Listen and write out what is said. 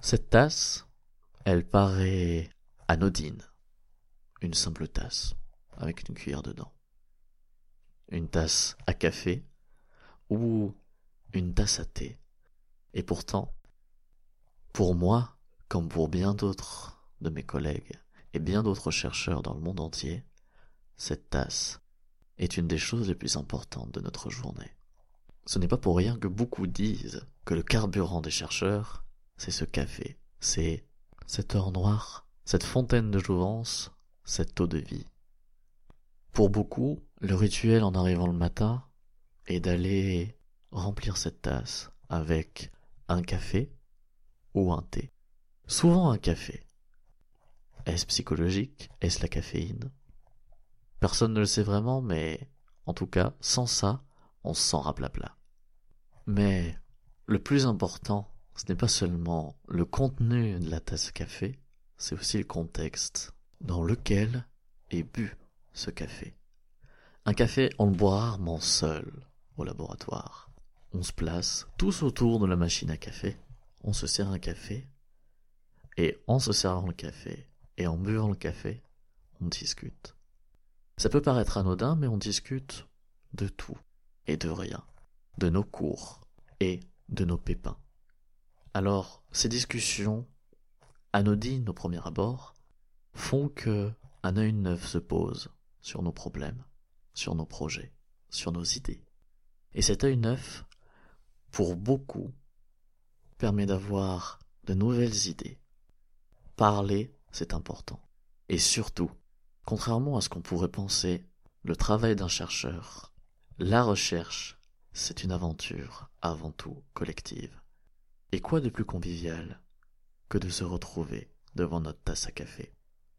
Cette tasse, elle paraît anodine. Une simple tasse, avec une cuillère dedans. Une tasse à café ou une tasse à thé. Et pourtant, pour moi, comme pour bien d'autres de mes collègues et bien d'autres chercheurs dans le monde entier, cette tasse est une des choses les plus importantes de notre journée. Ce n'est pas pour rien que beaucoup disent que le carburant des chercheurs, c'est ce café, c'est cette heure noire, cette fontaine de jouvence, cette eau de vie. Pour beaucoup, le rituel en arrivant le matin est d'aller remplir cette tasse avec un café ou un thé. Souvent un café. Est-ce psychologique? Est-ce la caféine? Personne ne le sait vraiment, mais en tout cas, sans ça, on se sent raplapla. Mais le plus important, ce n'est pas seulement le contenu de la tasse café, c'est aussi le contexte dans lequel est bu ce café. Un café, on le boit rarement seul au laboratoire. On se place tous autour de la machine à café, on se sert un café, et en se servant le café et en buvant le café, on discute. Ça peut paraître anodin, mais on discute de tout et de rien, de nos cours et de nos pépins. Alors, ces discussions, anodines au premier abord, font que un œil neuf se pose sur nos problèmes, sur nos projets, sur nos idées. Et cet œil neuf, pour beaucoup, permet d'avoir de nouvelles idées. Parler, c'est important. Et surtout, Contrairement à ce qu'on pourrait penser, le travail d'un chercheur, la recherche, c'est une aventure avant tout collective. Et quoi de plus convivial que de se retrouver devant notre tasse à café?